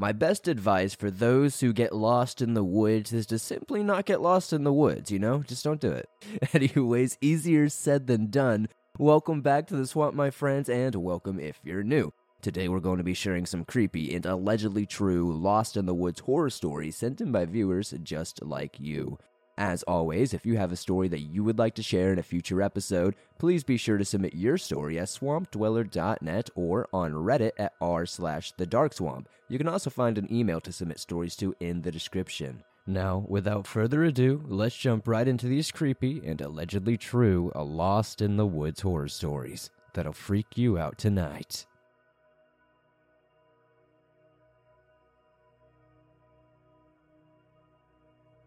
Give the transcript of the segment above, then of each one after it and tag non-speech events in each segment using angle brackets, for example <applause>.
My best advice for those who get lost in the woods is to simply not get lost in the woods, you know? Just don't do it. <laughs> Anyways, easier said than done. Welcome back to the swamp, my friends, and welcome if you're new. Today we're going to be sharing some creepy and allegedly true Lost in the Woods horror stories sent in by viewers just like you. As always, if you have a story that you would like to share in a future episode, please be sure to submit your story at swampdweller.net or on Reddit at r slash the dark swamp. You can also find an email to submit stories to in the description. Now, without further ado, let's jump right into these creepy and allegedly true Lost in the Woods horror stories that'll freak you out tonight.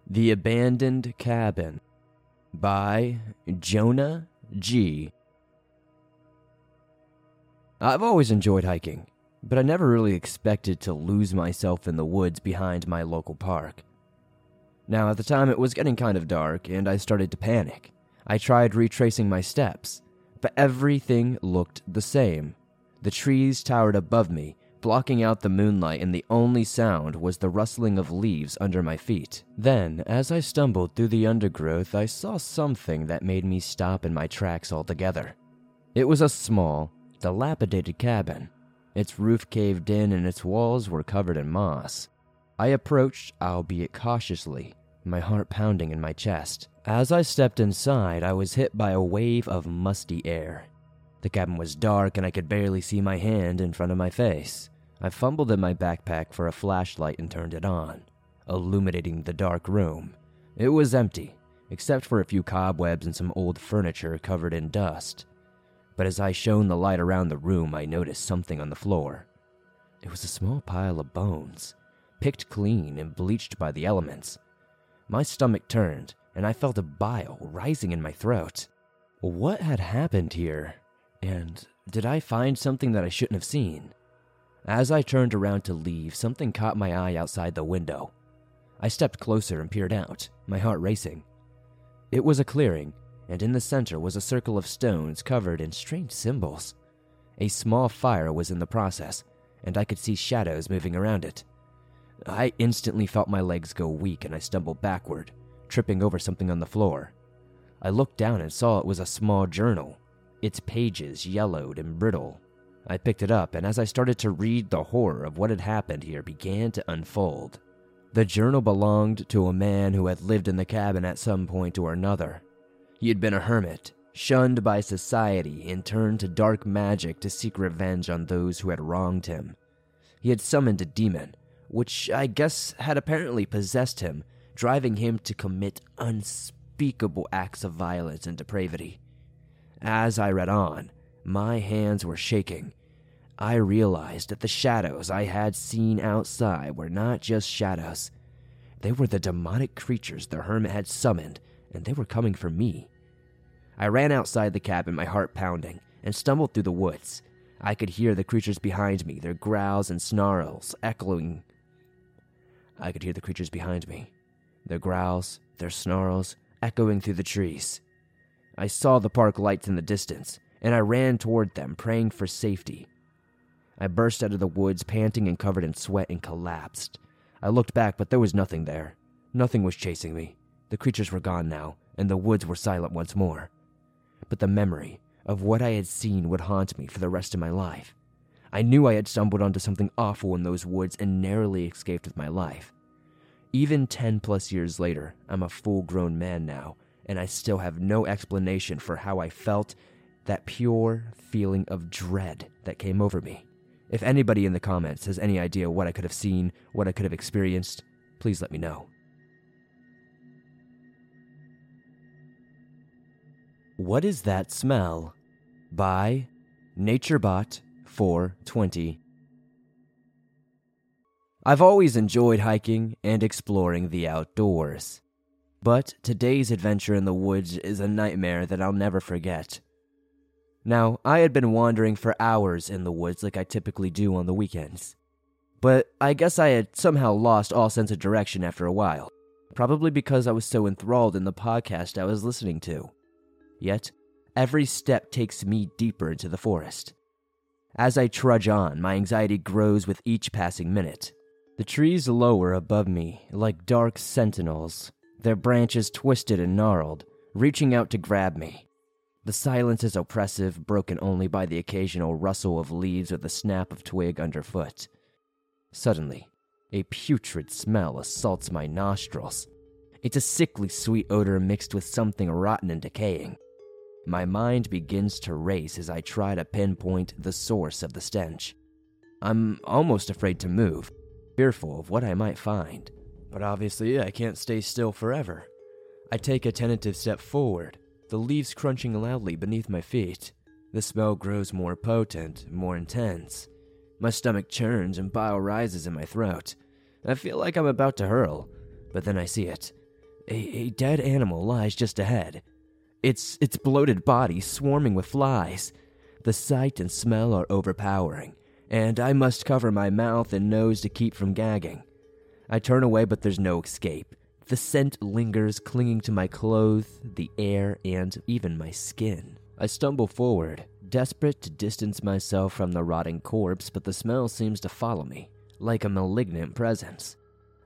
The Abandoned Cabin by Jonah G. I've always enjoyed hiking, but I never really expected to lose myself in the woods behind my local park. Now, at the time, it was getting kind of dark, and I started to panic. I tried retracing my steps, but everything looked the same. The trees towered above me, blocking out the moonlight, and the only sound was the rustling of leaves under my feet. Then, as I stumbled through the undergrowth, I saw something that made me stop in my tracks altogether. It was a small, dilapidated cabin. Its roof caved in and its walls were covered in moss. I approached, albeit cautiously, my heart pounding in my chest. As I stepped inside, I was hit by a wave of musty air. The cabin was dark and I could barely see my hand in front of my face. I fumbled in my backpack for a flashlight and turned it on, illuminating the dark room. It was empty, except for a few cobwebs and some old furniture covered in dust. But as I shone the light around the room, I noticed something on the floor. It was a small pile of bones, picked clean and bleached by the elements. My stomach turned, and I felt a bile rising in my throat. What had happened here? And did I find something that I shouldn't have seen? As I turned around to leave, something caught my eye outside the window. I stepped closer and peered out, my heart racing. It was a clearing, and in the center was a circle of stones covered in strange symbols. A small fire was in the process, and I could see shadows moving around it. I instantly felt my legs go weak and I stumbled backward, tripping over something on the floor. I looked down and saw it was a small journal, its pages yellowed and brittle. I picked it up, and as I started to read, the horror of what had happened here began to unfold. The journal belonged to a man who had lived in the cabin at some point or another. He had been a hermit, shunned by society, and turned to dark magic to seek revenge on those who had wronged him. He had summoned a demon, which I guess had apparently possessed him, driving him to commit unspeakable acts of violence and depravity. As I read on, my hands were shaking. I realized that the shadows I had seen outside were not just shadows. They were the demonic creatures the hermit had summoned, and they were coming for me. I ran outside the cabin, my heart pounding, and stumbled through the woods. I could hear the creatures behind me, their growls and snarls echoing. I could hear the creatures behind me, their growls, their snarls echoing through the trees. I saw the park lights in the distance, and I ran toward them, praying for safety. I burst out of the woods, panting and covered in sweat, and collapsed. I looked back, but there was nothing there. Nothing was chasing me. The creatures were gone now, and the woods were silent once more. But the memory of what I had seen would haunt me for the rest of my life. I knew I had stumbled onto something awful in those woods and narrowly escaped with my life. Even 10 plus years later, I'm a full grown man now, and I still have no explanation for how I felt that pure feeling of dread that came over me. If anybody in the comments has any idea what I could have seen, what I could have experienced, please let me know. What is that smell? By NatureBot 420. I've always enjoyed hiking and exploring the outdoors. But today's adventure in the woods is a nightmare that I'll never forget. Now, I had been wandering for hours in the woods like I typically do on the weekends. But I guess I had somehow lost all sense of direction after a while, probably because I was so enthralled in the podcast I was listening to. Yet, every step takes me deeper into the forest. As I trudge on, my anxiety grows with each passing minute. The trees lower above me like dark sentinels, their branches twisted and gnarled, reaching out to grab me. The silence is oppressive, broken only by the occasional rustle of leaves or the snap of twig underfoot. Suddenly, a putrid smell assaults my nostrils. It's a sickly sweet odor mixed with something rotten and decaying. My mind begins to race as I try to pinpoint the source of the stench. I'm almost afraid to move, fearful of what I might find. But obviously, I can't stay still forever. I take a tentative step forward, the leaves crunching loudly beneath my feet. The smell grows more potent, more intense. My stomach churns and bile rises in my throat. I feel like I'm about to hurl, but then I see it. A, a dead animal lies just ahead, its, its bloated body swarming with flies. The sight and smell are overpowering, and I must cover my mouth and nose to keep from gagging. I turn away, but there's no escape. The scent lingers, clinging to my clothes, the air, and even my skin. I stumble forward, desperate to distance myself from the rotting corpse, but the smell seems to follow me, like a malignant presence.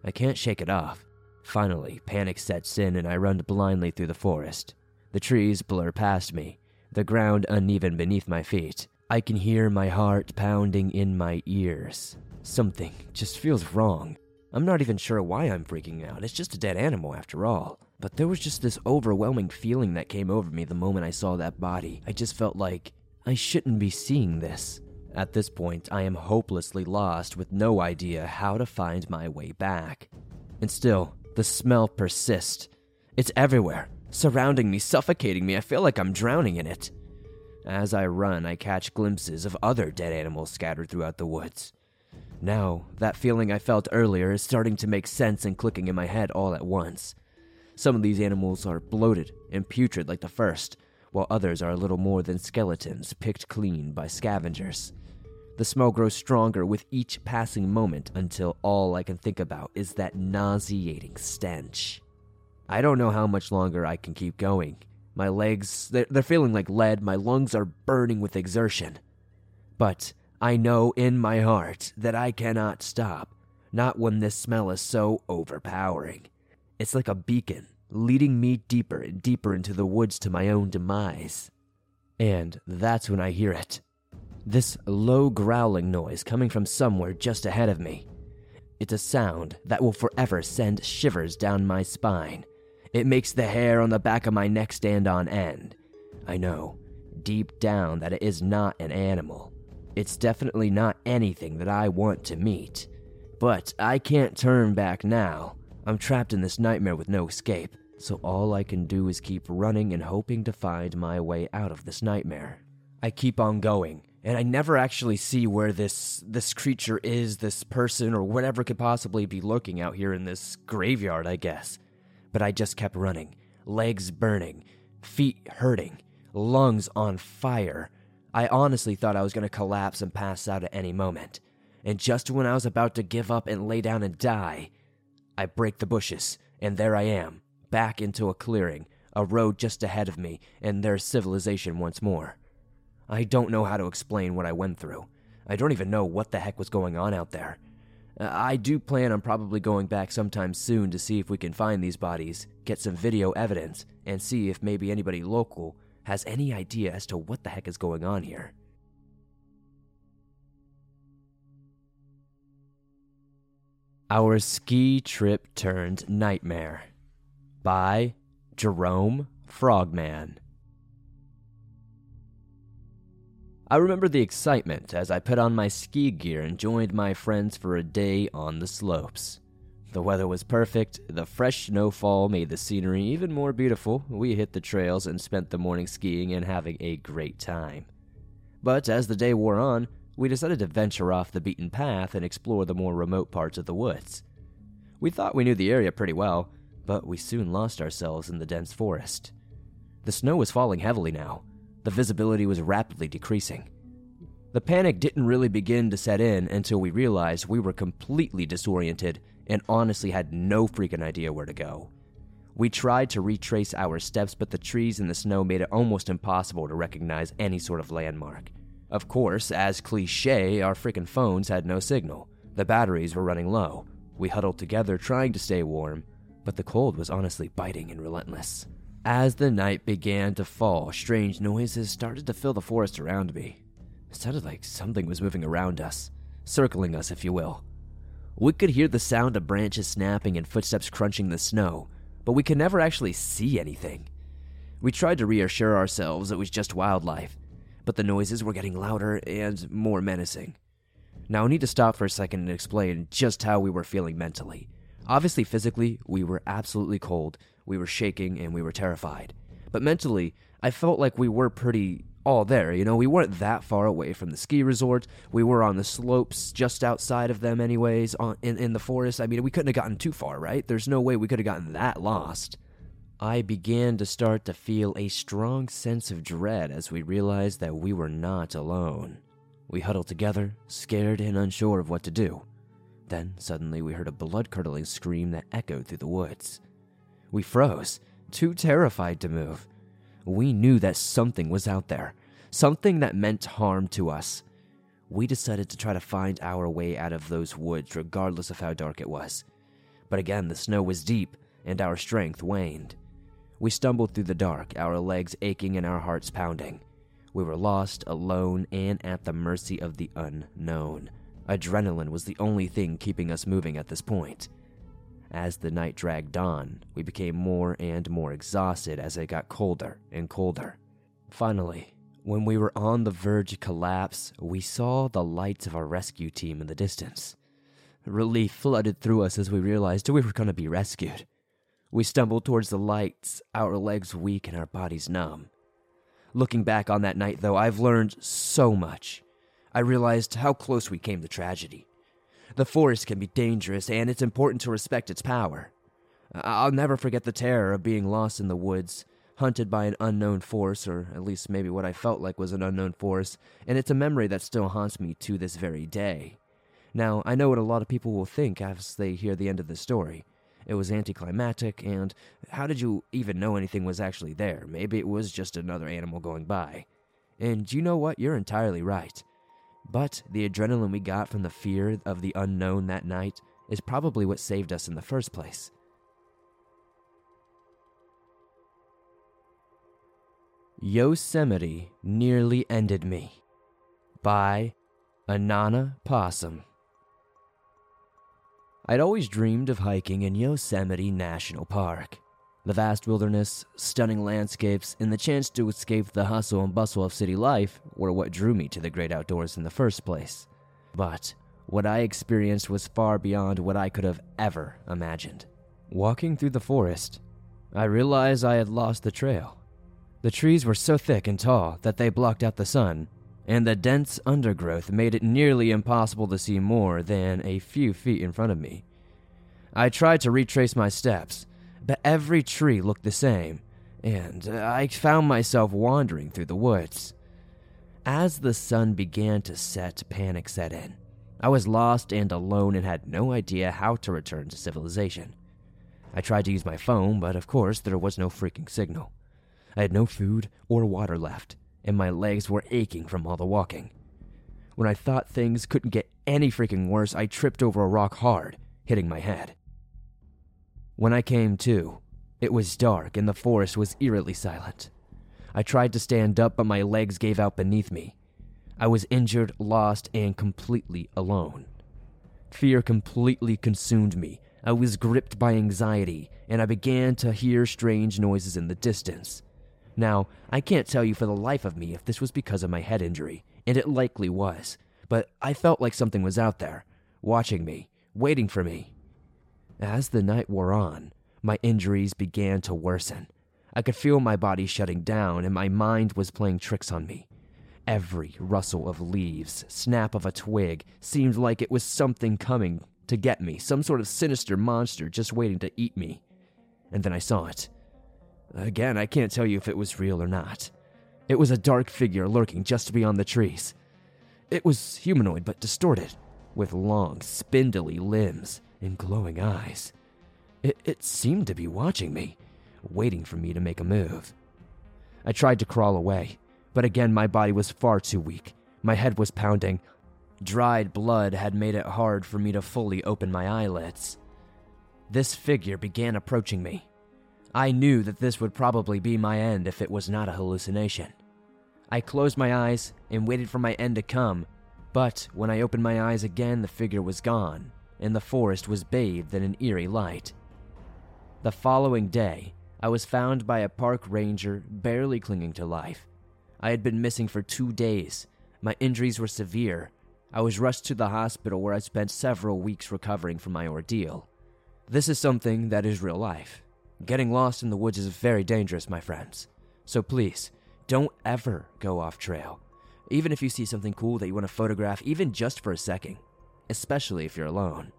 I can't shake it off. Finally, panic sets in and I run blindly through the forest. The trees blur past me, the ground uneven beneath my feet. I can hear my heart pounding in my ears. Something just feels wrong. I'm not even sure why I'm freaking out. It's just a dead animal after all. But there was just this overwhelming feeling that came over me the moment I saw that body. I just felt like I shouldn't be seeing this. At this point, I am hopelessly lost with no idea how to find my way back. And still, the smell persists. It's everywhere surrounding me, suffocating me. I feel like I'm drowning in it. As I run, I catch glimpses of other dead animals scattered throughout the woods. Now, that feeling I felt earlier is starting to make sense and clicking in my head all at once. Some of these animals are bloated and putrid like the first, while others are a little more than skeletons picked clean by scavengers. The smell grows stronger with each passing moment until all I can think about is that nauseating stench. I don't know how much longer I can keep going. My legs, they're, they're feeling like lead. My lungs are burning with exertion. But I know in my heart that I cannot stop. Not when this smell is so overpowering. It's like a beacon, leading me deeper and deeper into the woods to my own demise. And that's when I hear it. This low growling noise coming from somewhere just ahead of me. It's a sound that will forever send shivers down my spine it makes the hair on the back of my neck stand on end. I know, deep down, that it is not an animal. It's definitely not anything that I want to meet. But I can't turn back now. I'm trapped in this nightmare with no escape, so all I can do is keep running and hoping to find my way out of this nightmare. I keep on going, and I never actually see where this this creature is, this person or whatever could possibly be lurking out here in this graveyard, I guess but I just kept running, legs burning, feet hurting, lungs on fire. I honestly thought I was going to collapse and pass out at any moment. And just when I was about to give up and lay down and die, I break the bushes, and there I am, back into a clearing, a road just ahead of me, and there's civilization once more. I don't know how to explain what I went through. I don't even know what the heck was going on out there. I do plan on probably going back sometime soon to see if we can find these bodies, get some video evidence, and see if maybe anybody local has any idea as to what the heck is going on here. Our ski trip turned nightmare by Jerome Frogman. I remember the excitement as I put on my ski gear and joined my friends for a day on the slopes. The weather was perfect, the fresh snowfall made the scenery even more beautiful. We hit the trails and spent the morning skiing and having a great time. But as the day wore on, we decided to venture off the beaten path and explore the more remote parts of the woods. We thought we knew the area pretty well, but we soon lost ourselves in the dense forest. The snow was falling heavily now, the visibility was rapidly decreasing. The panic didn't really begin to set in until we realized we were completely disoriented and honestly had no freaking idea where to go. We tried to retrace our steps, but the trees and the snow made it almost impossible to recognize any sort of landmark. Of course, as cliche, our freaking phones had no signal. The batteries were running low. We huddled together, trying to stay warm, but the cold was honestly biting and relentless. As the night began to fall, strange noises started to fill the forest around me. It sounded like something was moving around us, circling us, if you will. We could hear the sound of branches snapping and footsteps crunching the snow, but we could never actually see anything. We tried to reassure ourselves it was just wildlife, but the noises were getting louder and more menacing. Now, I need to stop for a second and explain just how we were feeling mentally. Obviously, physically, we were absolutely cold, we were shaking, and we were terrified. But mentally, I felt like we were pretty all there. You know, we weren't that far away from the ski resort. We were on the slopes just outside of them, anyways, on, in, in the forest. I mean, we couldn't have gotten too far, right? There's no way we could have gotten that lost. I began to start to feel a strong sense of dread as we realized that we were not alone. We huddled together, scared and unsure of what to do. Then, suddenly, we heard a blood curdling scream that echoed through the woods. We froze, too terrified to move. We knew that something was out there, something that meant harm to us. We decided to try to find our way out of those woods, regardless of how dark it was. But again, the snow was deep, and our strength waned. We stumbled through the dark, our legs aching and our hearts pounding. We were lost, alone, and at the mercy of the unknown. Adrenaline was the only thing keeping us moving at this point. As the night dragged on, we became more and more exhausted as it got colder and colder. Finally, when we were on the verge of collapse, we saw the lights of our rescue team in the distance. Relief flooded through us as we realized we were going to be rescued. We stumbled towards the lights, our legs weak and our bodies numb. Looking back on that night, though, I've learned so much. I realized how close we came to tragedy. The forest can be dangerous, and it's important to respect its power. I'll never forget the terror of being lost in the woods, hunted by an unknown force, or at least maybe what I felt like was an unknown force, and it's a memory that still haunts me to this very day. Now, I know what a lot of people will think as they hear the end of the story. It was anticlimactic, and how did you even know anything was actually there? Maybe it was just another animal going by. And you know what? You're entirely right. But the adrenaline we got from the fear of the unknown that night is probably what saved us in the first place. Yosemite Nearly Ended Me by Anana Possum. I'd always dreamed of hiking in Yosemite National Park. The vast wilderness, stunning landscapes, and the chance to escape the hustle and bustle of city life were what drew me to the great outdoors in the first place. But what I experienced was far beyond what I could have ever imagined. Walking through the forest, I realized I had lost the trail. The trees were so thick and tall that they blocked out the sun, and the dense undergrowth made it nearly impossible to see more than a few feet in front of me. I tried to retrace my steps, but every tree looked the same, and uh, I found myself wandering through the woods. As the sun began to set, panic set in. I was lost and alone and had no idea how to return to civilization. I tried to use my phone, but of course there was no freaking signal. I had no food or water left, and my legs were aching from all the walking. When I thought things couldn't get any freaking worse, I tripped over a rock hard, hitting my head. When I came to, it was dark and the forest was eerily silent. I tried to stand up, but my legs gave out beneath me. I was injured, lost, and completely alone. Fear completely consumed me. I was gripped by anxiety, and I began to hear strange noises in the distance. Now, I can't tell you for the life of me if this was because of my head injury, and it likely was, but I felt like something was out there, watching me, waiting for me. As the night wore on, my injuries began to worsen. I could feel my body shutting down, and my mind was playing tricks on me. Every rustle of leaves, snap of a twig, seemed like it was something coming to get me, some sort of sinister monster just waiting to eat me. And then I saw it. Again, I can't tell you if it was real or not. It was a dark figure lurking just beyond the trees. It was humanoid but distorted, with long, spindly limbs and glowing eyes. It, it seemed to be watching me, waiting for me to make a move. I tried to crawl away, but again my body was far too weak. My head was pounding. Dried blood had made it hard for me to fully open my eyelids. This figure began approaching me. I knew that this would probably be my end if it was not a hallucination. I closed my eyes and waited for my end to come, but when I opened my eyes again, the figure was gone, and the forest was bathed in an eerie light. The following day, I was found by a park ranger barely clinging to life. I had been missing for two days. My injuries were severe. I was rushed to the hospital where I spent several weeks recovering from my ordeal. This is something that is real life. Getting lost in the woods is very dangerous, my friends. So please, don't ever go off trail. Even if you see something cool that you want to photograph, even just for a second, especially if you're alone.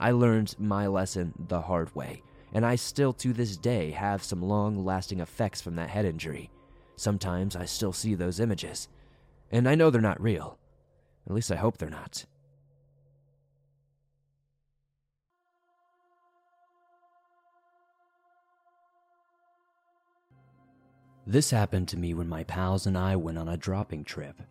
I learned my lesson the hard way, and I still to this day have some long lasting effects from that head injury. Sometimes I still see those images, and I know they're not real. At least I hope they're not. This happened to me when my pals and I went on a dropping trip.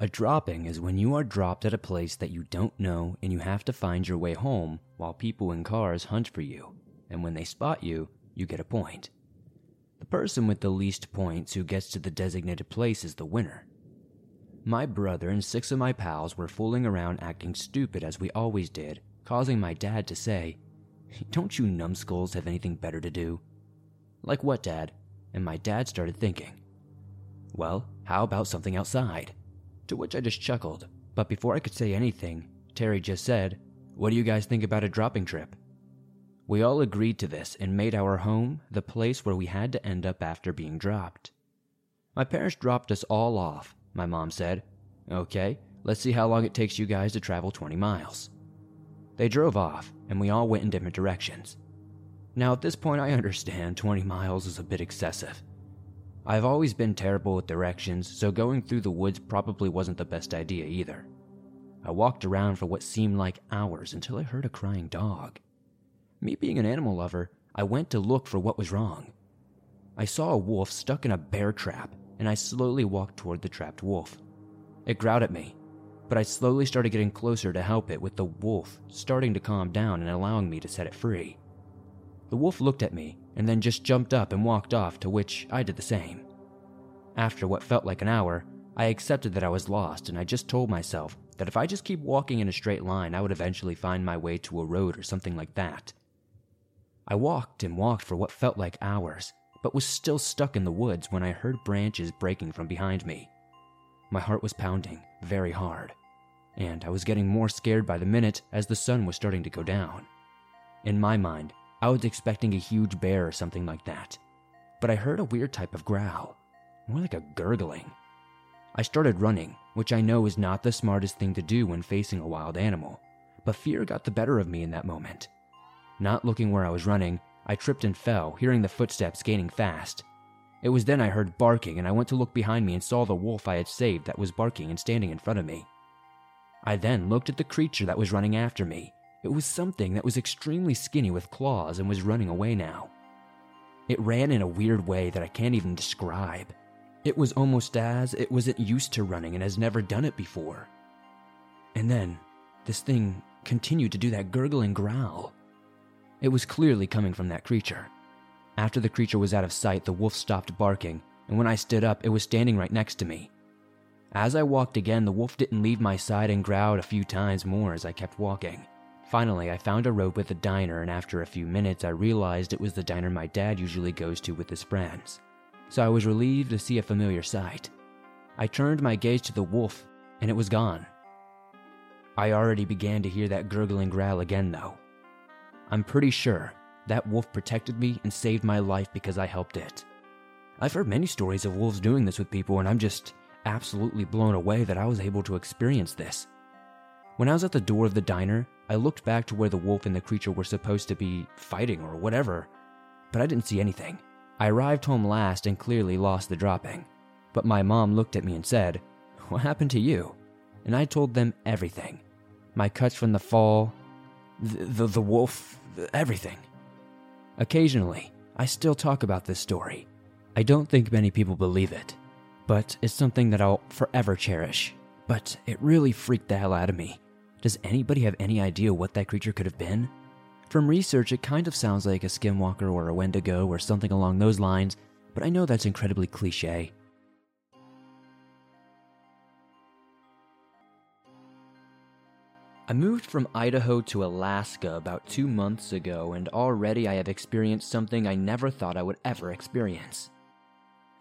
A dropping is when you are dropped at a place that you don't know and you have to find your way home while people in cars hunt for you, and when they spot you, you get a point. The person with the least points who gets to the designated place is the winner. My brother and six of my pals were fooling around acting stupid as we always did, causing my dad to say, Don't you numbskulls have anything better to do? Like what, Dad? And my dad started thinking, Well, how about something outside? To which I just chuckled, but before I could say anything, Terry just said, What do you guys think about a dropping trip? We all agreed to this and made our home the place where we had to end up after being dropped. My parents dropped us all off. My mom said, Okay, let's see how long it takes you guys to travel 20 miles. They drove off, and we all went in different directions. Now, at this point, I understand 20 miles is a bit excessive. I've always been terrible with directions, so going through the woods probably wasn't the best idea either. I walked around for what seemed like hours until I heard a crying dog. Me being an animal lover, I went to look for what was wrong. I saw a wolf stuck in a bear trap, and I slowly walked toward the trapped wolf. It growled at me, but I slowly started getting closer to help it with the wolf starting to calm down and allowing me to set it free. The wolf looked at me and then just jumped up and walked off, to which I did the same. After what felt like an hour, I accepted that I was lost and I just told myself that if I just keep walking in a straight line, I would eventually find my way to a road or something like that. I walked and walked for what felt like hours, but was still stuck in the woods when I heard branches breaking from behind me. My heart was pounding very hard, and I was getting more scared by the minute as the sun was starting to go down. In my mind, I was expecting a huge bear or something like that, but I heard a weird type of growl, more like a gurgling. I started running, which I know is not the smartest thing to do when facing a wild animal, but fear got the better of me in that moment. Not looking where I was running, I tripped and fell, hearing the footsteps gaining fast. It was then I heard barking, and I went to look behind me and saw the wolf I had saved that was barking and standing in front of me. I then looked at the creature that was running after me. It was something that was extremely skinny with claws and was running away now. It ran in a weird way that I can't even describe. It was almost as it wasn't used to running and has never done it before. And then, this thing continued to do that gurgling growl. It was clearly coming from that creature. After the creature was out of sight, the wolf stopped barking, and when I stood up, it was standing right next to me. As I walked again, the wolf didn't leave my side and growled a few times more as I kept walking. Finally, I found a rope at the diner, and after a few minutes, I realized it was the diner my dad usually goes to with his friends. So I was relieved to see a familiar sight. I turned my gaze to the wolf, and it was gone. I already began to hear that gurgling growl again, though. I'm pretty sure that wolf protected me and saved my life because I helped it. I've heard many stories of wolves doing this with people, and I'm just absolutely blown away that I was able to experience this. When I was at the door of the diner, I looked back to where the wolf and the creature were supposed to be fighting or whatever, but I didn't see anything. I arrived home last and clearly lost the dropping. But my mom looked at me and said, What happened to you? And I told them everything my cuts from the fall, the, the, the wolf, everything. Occasionally, I still talk about this story. I don't think many people believe it, but it's something that I'll forever cherish but it really freaked the hell out of me. Does anybody have any idea what that creature could have been? From research, it kind of sounds like a skinwalker or a wendigo or something along those lines, but I know that's incredibly cliche. I moved from Idaho to Alaska about two months ago, and already I have experienced something I never thought I would ever experience.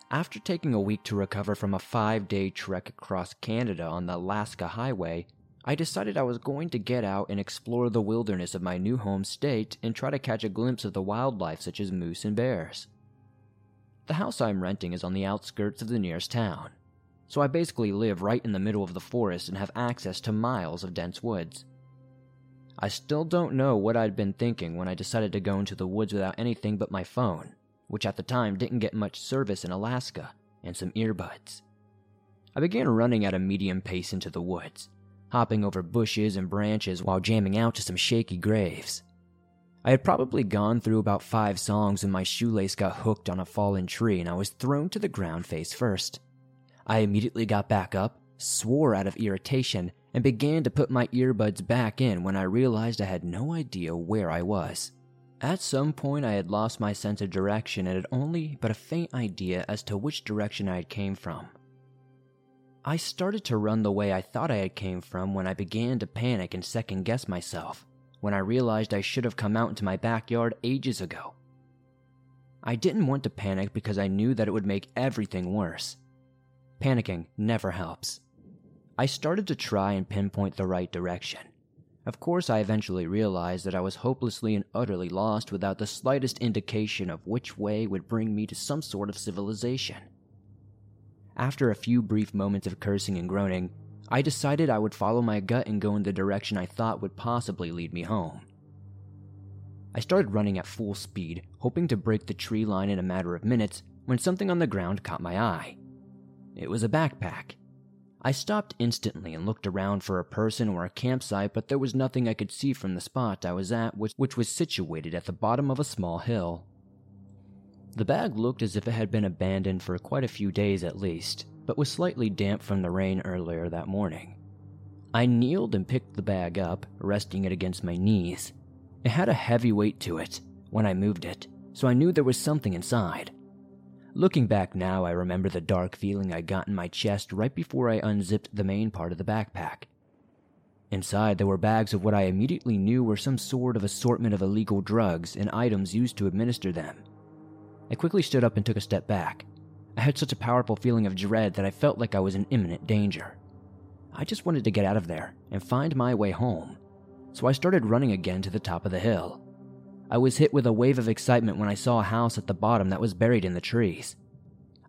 After taking a week to recover from a five day trek across Canada on the Alaska Highway, I decided I was going to get out and explore the wilderness of my new home state and try to catch a glimpse of the wildlife such as moose and bears. The house I'm renting is on the outskirts of the nearest town, so I basically live right in the middle of the forest and have access to miles of dense woods. I still don't know what I'd been thinking when I decided to go into the woods without anything but my phone, which at the time didn't get much service in Alaska, and some earbuds. I began running at a medium pace into the woods, hopping over bushes and branches while jamming out to some Shakey Graves. I had probably gone through about five songs when my shoelace got hooked on a fallen tree and I was thrown to the ground face first. I immediately got back up, swore out of irritation, and began to put my earbuds back in when I realized I had no idea where I was. At some point, I had lost my sense of direction and had only but a faint idea as to which direction I had came from. I started to run the way I thought I had came from when I began to panic and second guess myself, when I realized I should have come out into my backyard ages ago. I didn't want to panic because I knew that it would make everything worse. Panicking never helps. I started to try and pinpoint the right direction. Of course, I eventually realized that I was hopelessly and utterly lost without the slightest indication of which way would bring me to some sort of civilization. After a few brief moments of cursing and groaning, I decided I would follow my gut and go in the direction I thought would possibly lead me home. I started running at full speed, hoping to break the tree line in a matter of minutes when something on the ground caught my eye. It was a backpack. I stopped instantly and looked around for a person or a campsite, but there was nothing I could see from the spot I was at, which, was situated at the bottom of a small hill. The bag looked as if it had been abandoned for quite a few days at least, but was slightly damp from the rain earlier that morning. I kneeled and picked the bag up, resting it against my knees. It had a heavy weight to it when I moved it, so I knew there was something inside. Looking back now, I remember the dark feeling I got in my chest right before I unzipped the main part of the backpack. Inside, there were bags of what I immediately knew were some sort of assortment of illegal drugs and items used to administer them. I quickly stood up and took a step back. I had such a powerful feeling of dread that I felt like I was in imminent danger. I just wanted to get out of there and find my way home, so I started running again to the top of the hill. I was hit with a wave of excitement when I saw a house at the bottom that was buried in the trees.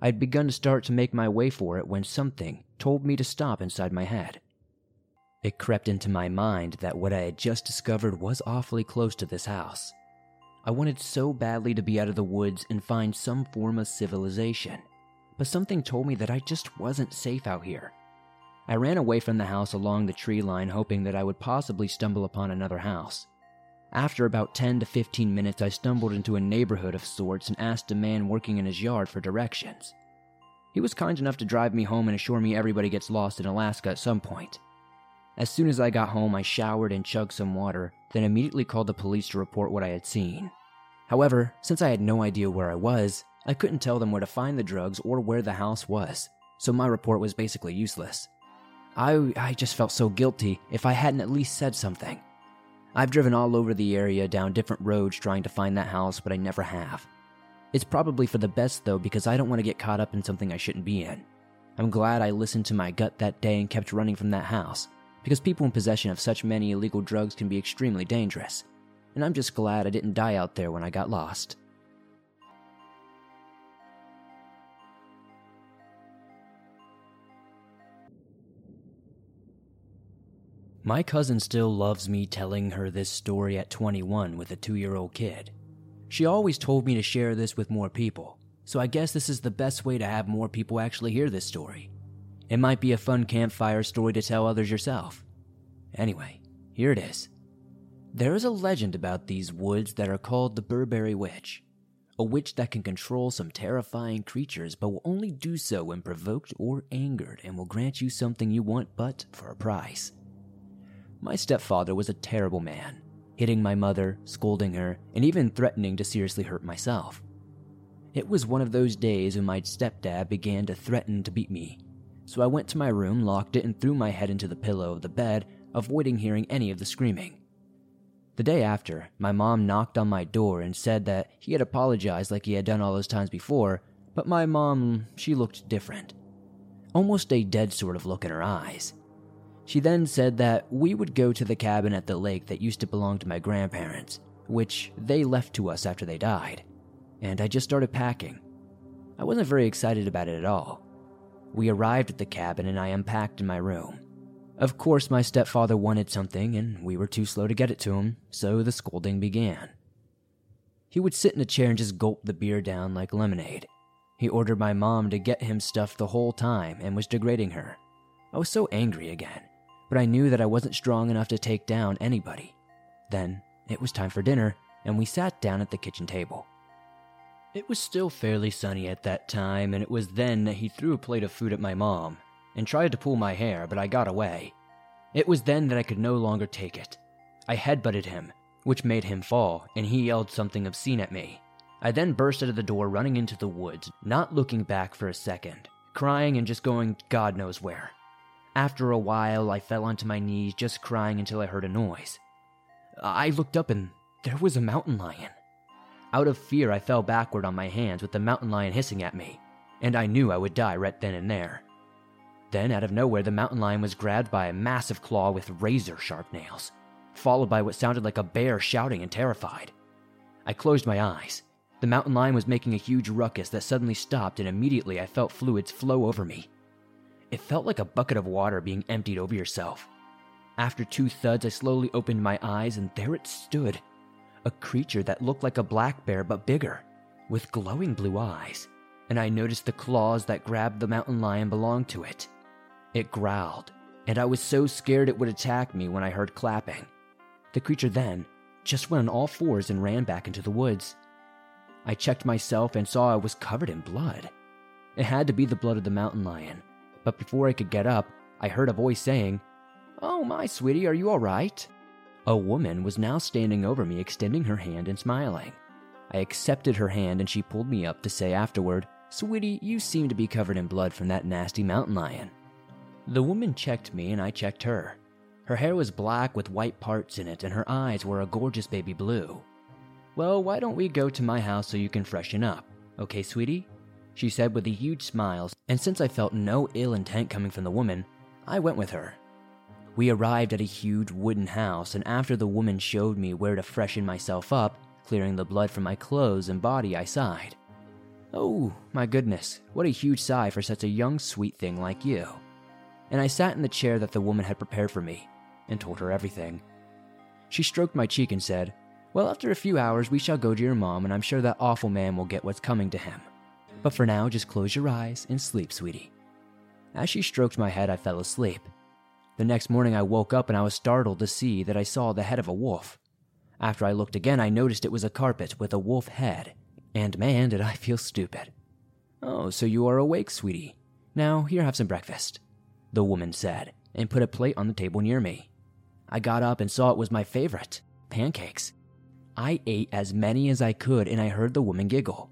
I had begun to start to make my way for it when something told me to stop inside my head. It crept into my mind that what I had just discovered was awfully close to this house. I wanted so badly to be out of the woods and find some form of civilization, but something told me that I just wasn't safe out here. I ran away from the house along the tree line, hoping that I would possibly stumble upon another house. After about 10 to 15 minutes, I stumbled into a neighborhood of sorts and asked a man working in his yard for directions. He was kind enough to drive me home and assure me everybody gets lost in Alaska at some point. As soon as I got home, I showered and chugged some water, then immediately called the police to report what I had seen. However, since I had no idea where I was, I couldn't tell them where to find the drugs or where the house was, so my report was basically useless. I, I just felt so guilty if I hadn't at least said something. I've driven all over the area down different roads trying to find that house, but I never have. It's probably for the best though, because I don't want to get caught up in something I shouldn't be in. I'm glad I listened to my gut that day and kept running from that house, because people in possession of such many illegal drugs can be extremely dangerous and I'm just glad I didn't die out there when I got lost. My cousin still loves me telling her this story at 21 with a two year old kid. She always told me to share this with more people, so I guess this is the best way to have more people actually hear this story. It might be a fun campfire story to tell others yourself. Anyway, here it is. There is a legend about these woods that are called the Burberry Witch. a witch that can control some terrifying creatures but will only do so when provoked or angered and will grant you something you want but for a price. My stepfather was a terrible man, hitting my mother, scolding her, and even threatening to seriously hurt myself. It was one of those days when my stepdad began to threaten to beat me, so I went to my room, locked it, and threw my head into the pillow of the bed, avoiding hearing any of the screaming. The day after, my mom knocked on my door and said that he had apologized like he had done all those times before, but my mom, she looked different. Almost a dead sort of look in her eyes. She then said that we would go to the cabin at the lake that used to belong to my grandparents, which they left to us after they died. And I just started packing. I wasn't very excited about it at all. We arrived at the cabin and I unpacked in my room. Of course, my stepfather wanted something, and we were too slow to get it to him, so the scolding began. He would sit in a chair and just gulp the beer down like lemonade. He ordered my mom to get him stuff the whole time and was degrading her. I was so angry again, but I knew that I wasn't strong enough to take down anybody. Then it was time for dinner, and we sat down at the kitchen table. It was still fairly sunny at that time, and it was then that he threw a plate of food at my mom and tried to pull my hair, but I got away. It was then that I could no longer take it. I headbutted him, which made him fall, and he yelled something obscene at me. I then burst out of the door, running into the woods, not looking back for a second, crying and just going God knows where. After a while, I fell onto my knees, just crying until I heard a noise. I looked up and there was a mountain lion. Out of fear, I fell backward on my hands with the mountain lion hissing at me, and I knew I would die right then and there. Then, out of nowhere, the mountain lion was grabbed by a massive claw with razor sharp nails, followed by what sounded like a bear shouting and terrified. I closed my eyes. The mountain lion was making a huge ruckus that suddenly stopped, and immediately I felt fluids flow over me. It felt like a bucket of water being emptied over yourself. After two thuds, I slowly opened my eyes, and there it stood a creature that looked like a black bear but bigger, with glowing blue eyes. And I noticed the claws that grabbed the mountain lion belonged to it. It growled, and I was so scared it would attack me when I heard clapping. The creature then just went on all fours and ran back into the woods. I checked myself and saw I was covered in blood. It had to be the blood of the mountain lion, but before I could get up, I heard a voice saying, Oh, my sweetie, are you all right? A woman was now standing over me, extending her hand and smiling. I accepted her hand and she pulled me up to say afterward, Sweetie, you seem to be covered in blood from that nasty mountain lion. The woman checked me and I checked her. Her hair was black with white parts in it, and her eyes were a gorgeous baby blue. Well, why don't we go to my house so you can freshen up? Okay, sweetie? She said with a huge smile, and since I felt no ill intent coming from the woman, I went with her. We arrived at a huge wooden house, and after the woman showed me where to freshen myself up, clearing the blood from my clothes and body, I sighed. Oh, my goodness, what a huge sigh for such a young, sweet thing like you and I sat in the chair that the woman had prepared for me and told her everything. She stroked my cheek and said, Well, after a few hours, we shall go to your mom, and I'm sure that awful man will get what's coming to him. But for now, just close your eyes and sleep, sweetie. As she stroked my head, I fell asleep. The next morning, I woke up and I was startled to see that I saw the head of a wolf. After I looked again, I noticed it was a carpet with a wolf head, and man, did I feel stupid. Oh, so you are awake, sweetie. Now, here, have some breakfast the woman said, and put a plate on the table near me. I got up and saw it was my favorite pancakes. I ate as many as I could, and I heard the woman giggle.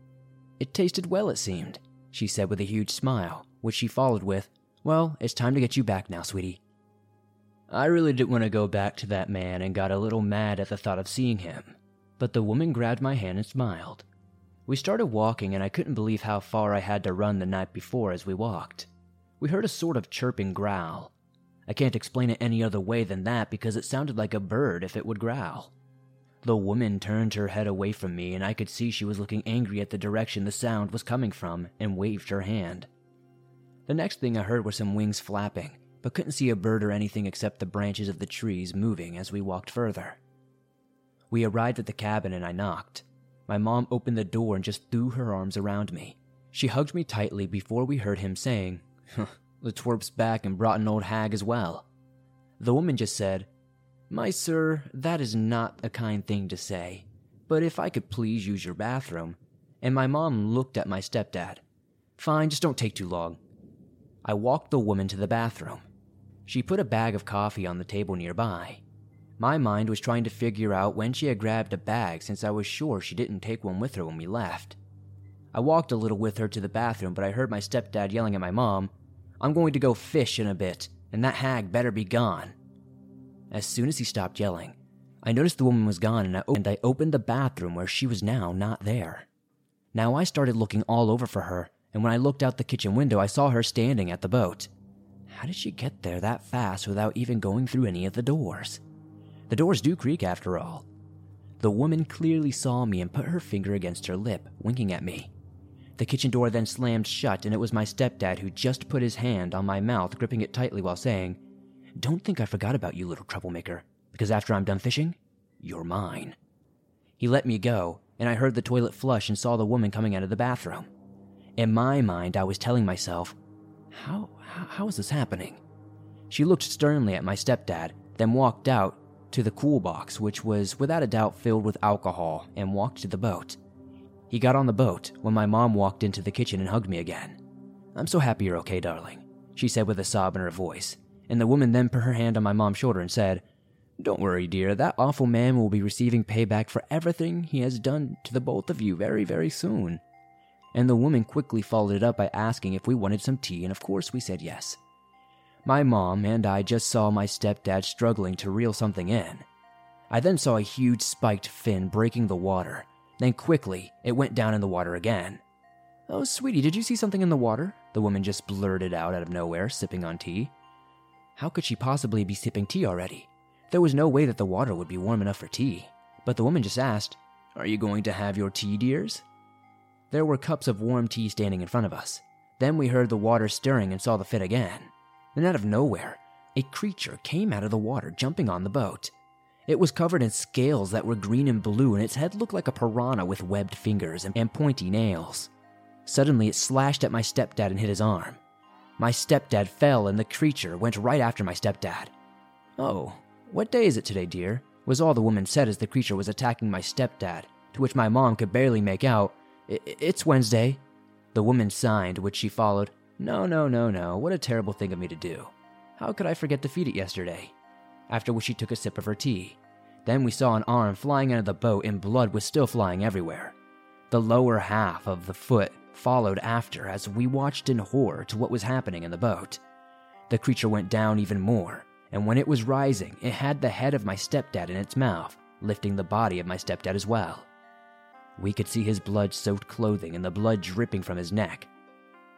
It tasted well, it seemed, she said with a huge smile, which she followed with, Well, it's time to get you back now, sweetie. I really didn't want to go back to that man and got a little mad at the thought of seeing him, but the woman grabbed my hand and smiled. We started walking, and I couldn't believe how far I had to run the night before as we walked we heard a sort of chirping growl. I can't explain it any other way than that because it sounded like a bird if it would growl. The woman turned her head away from me, and I could see she was looking angry at the direction the sound was coming from and waved her hand. The next thing I heard were some wings flapping, but couldn't see a bird or anything except the branches of the trees moving as we walked further. We arrived at the cabin and I knocked. My mom opened the door and just threw her arms around me. She hugged me tightly before we heard him saying, <laughs> the twerp's back and brought an old hag as well. The woman just said, My sir, that is not a kind thing to say, but if I could please use your bathroom, and my mom looked at my stepdad. Fine, just don't take too long. I walked the woman to the bathroom. She put a bag of coffee on the table nearby. My mind was trying to figure out when she had grabbed a bag since I was sure she didn't take one with her when we left. I walked a little with her to the bathroom, but I heard my stepdad yelling at my mom, I'm going to go fish in a bit, and that hag better be gone. As soon as he stopped yelling, I noticed the woman was gone and I, and I opened the bathroom where she was now not there. Now I started looking all over for her, and when I looked out the kitchen window, I saw her standing at the boat. How did she get there that fast without even going through any of the doors? The doors do creak after all. The woman clearly saw me and put her finger against her lip, winking at me. The kitchen door then slammed shut, and it was my stepdad who just put his hand on my mouth, gripping it tightly while saying, Don't think I forgot about you, little troublemaker, because after I'm done fishing, you're mine. He let me go, and I heard the toilet flush and saw the woman coming out of the bathroom. In my mind, I was telling myself, How, how, how is this happening? She looked sternly at my stepdad, then walked out to the cool box, which was without a doubt filled with alcohol, and walked to the boat. He got on the boat when my mom walked into the kitchen and hugged me again. I'm so happy you're okay, darling, she said with a sob in her voice, and the woman then put her hand on my mom's shoulder and said, Don't worry, dear, that awful man will be receiving payback for everything he has done to the both of you very, very soon. And the woman quickly followed it up by asking if we wanted some tea, and of course we said yes. My mom and I just saw my stepdad struggling to reel something in. I then saw a huge spiked fin breaking the water. Then quickly, it went down in the water again. Oh, sweetie, did you see something in the water? The woman just blurted out out of nowhere, sipping on tea. How could she possibly be sipping tea already? There was no way that the water would be warm enough for tea. But the woman just asked, Are you going to have your tea, dears? There were cups of warm tea standing in front of us. Then we heard the water stirring and saw the fit again. Then, out of nowhere, a creature came out of the water, jumping on the boat. It was covered in scales that were green and blue, and its head looked like a piranha with webbed fingers and pointy nails. Suddenly, it slashed at my stepdad and hit his arm. My stepdad fell, and the creature went right after my stepdad. Oh, what day is it today, dear? was all the woman said as the creature was attacking my stepdad, to which my mom could barely make out. It's Wednesday. The woman signed, which she followed. No, no, no, no. What a terrible thing of me to do. How could I forget to feed it yesterday? After which she took a sip of her tea. Then we saw an arm flying out of the boat and blood was still flying everywhere. The lower half of the foot followed after as we watched in horror to what was happening in the boat. The creature went down even more, and when it was rising, it had the head of my stepdad in its mouth, lifting the body of my stepdad as well. We could see his blood soaked clothing and the blood dripping from his neck,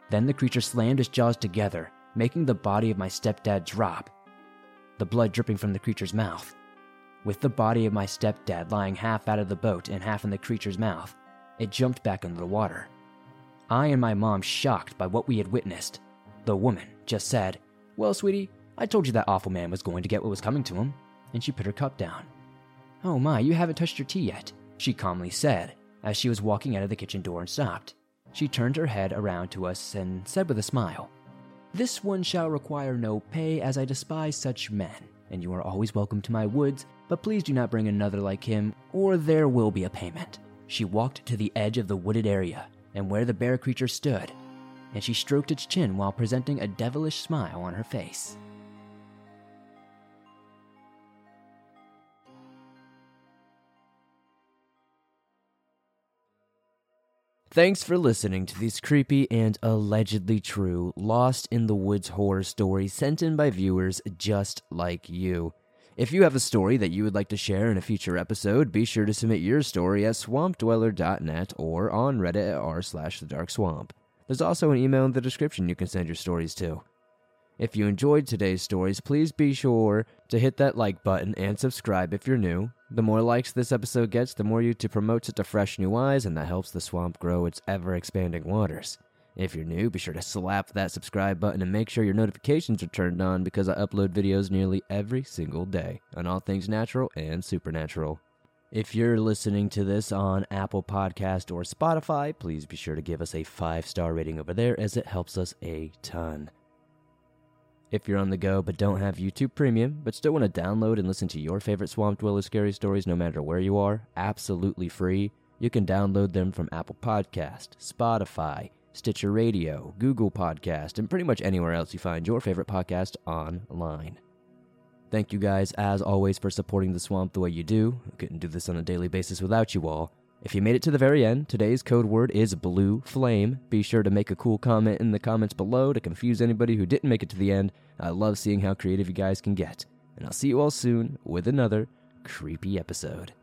then the creature slammed his jaws together, making the body of my stepdad drop, the blood dripping from the creature's mouth. With the body of my stepdad lying half out of the boat and half in the creature's mouth, it jumped back into the water. I and my mom, shocked by what we had witnessed, the woman just said, Well, sweetie, I told you that awful man was going to get what was coming to him. And she put her cup down. Oh my, you haven't touched your tea yet, she calmly said as she was walking out of the kitchen door and stopped. She turned her head around to us and said with a smile, This one shall require no pay, as I despise such men, and you are always welcome to my woods, but please do not bring another like him, or there will be a payment. She walked to the edge of the wooded area, and where the bear creature stood, and she stroked its chin while presenting a devilish smile on her face. Thanks for listening to these creepy and allegedly true Lost in the Woods horror stories sent in by viewers just like you. If you have a story that you would like to share in a future episode, be sure to submit your story at swampdweller.net or on Reddit at r slash the dark swamp. There's also an email in the description you can send your stories to. If you enjoyed today's stories, please be sure to hit that like button and subscribe if you're new. The more likes this episode gets, the more YouTube promotes it to fresh new eyes, and that helps the swamp grow its ever expanding waters. If you're new, be sure to slap that subscribe button and make sure your notifications are turned on because I upload videos nearly every single day on all things natural and supernatural. If you're listening to this on Apple Podcast or Spotify, please be sure to give us a 5-star rating over there as it helps us a ton. If you're on the go but don't have YouTube Premium, but still want to download and listen to your favorite Swamp Dweller scary stories no matter where you are, absolutely free, You can download them from Apple Podcast, Spotify, Stitcher Radio, Google Podcast, and pretty much anywhere else you find your favorite podcast online. Thank you guys, as always, for supporting the swamp the way you do. I couldn't do this on a daily basis without you all. If you made it to the very end, today's code word is Blue Flame. Be sure to make a cool comment in the comments below to confuse anybody who didn't make it to the end. I love seeing how creative you guys can get. And I'll see you all soon with another creepy episode.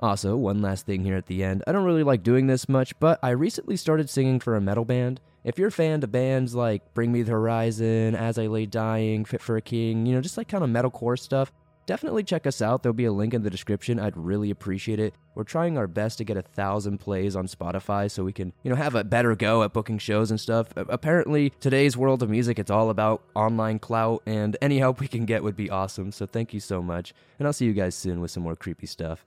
Also, one last thing here at the end. I don't really like doing this much, but I recently started singing for a metal band. If you're a fan of bands like Bring Me the Horizon, As I Lay Dying, Fit for a King, you know, just like kind of metalcore stuff, definitely check us out. There'll be a link in the description. I'd really appreciate it. We're trying our best to get a thousand plays on Spotify so we can, you know, have a better go at booking shows and stuff. Apparently, today's world of music, it's all about online clout, and any help we can get would be awesome. So thank you so much. And I'll see you guys soon with some more creepy stuff.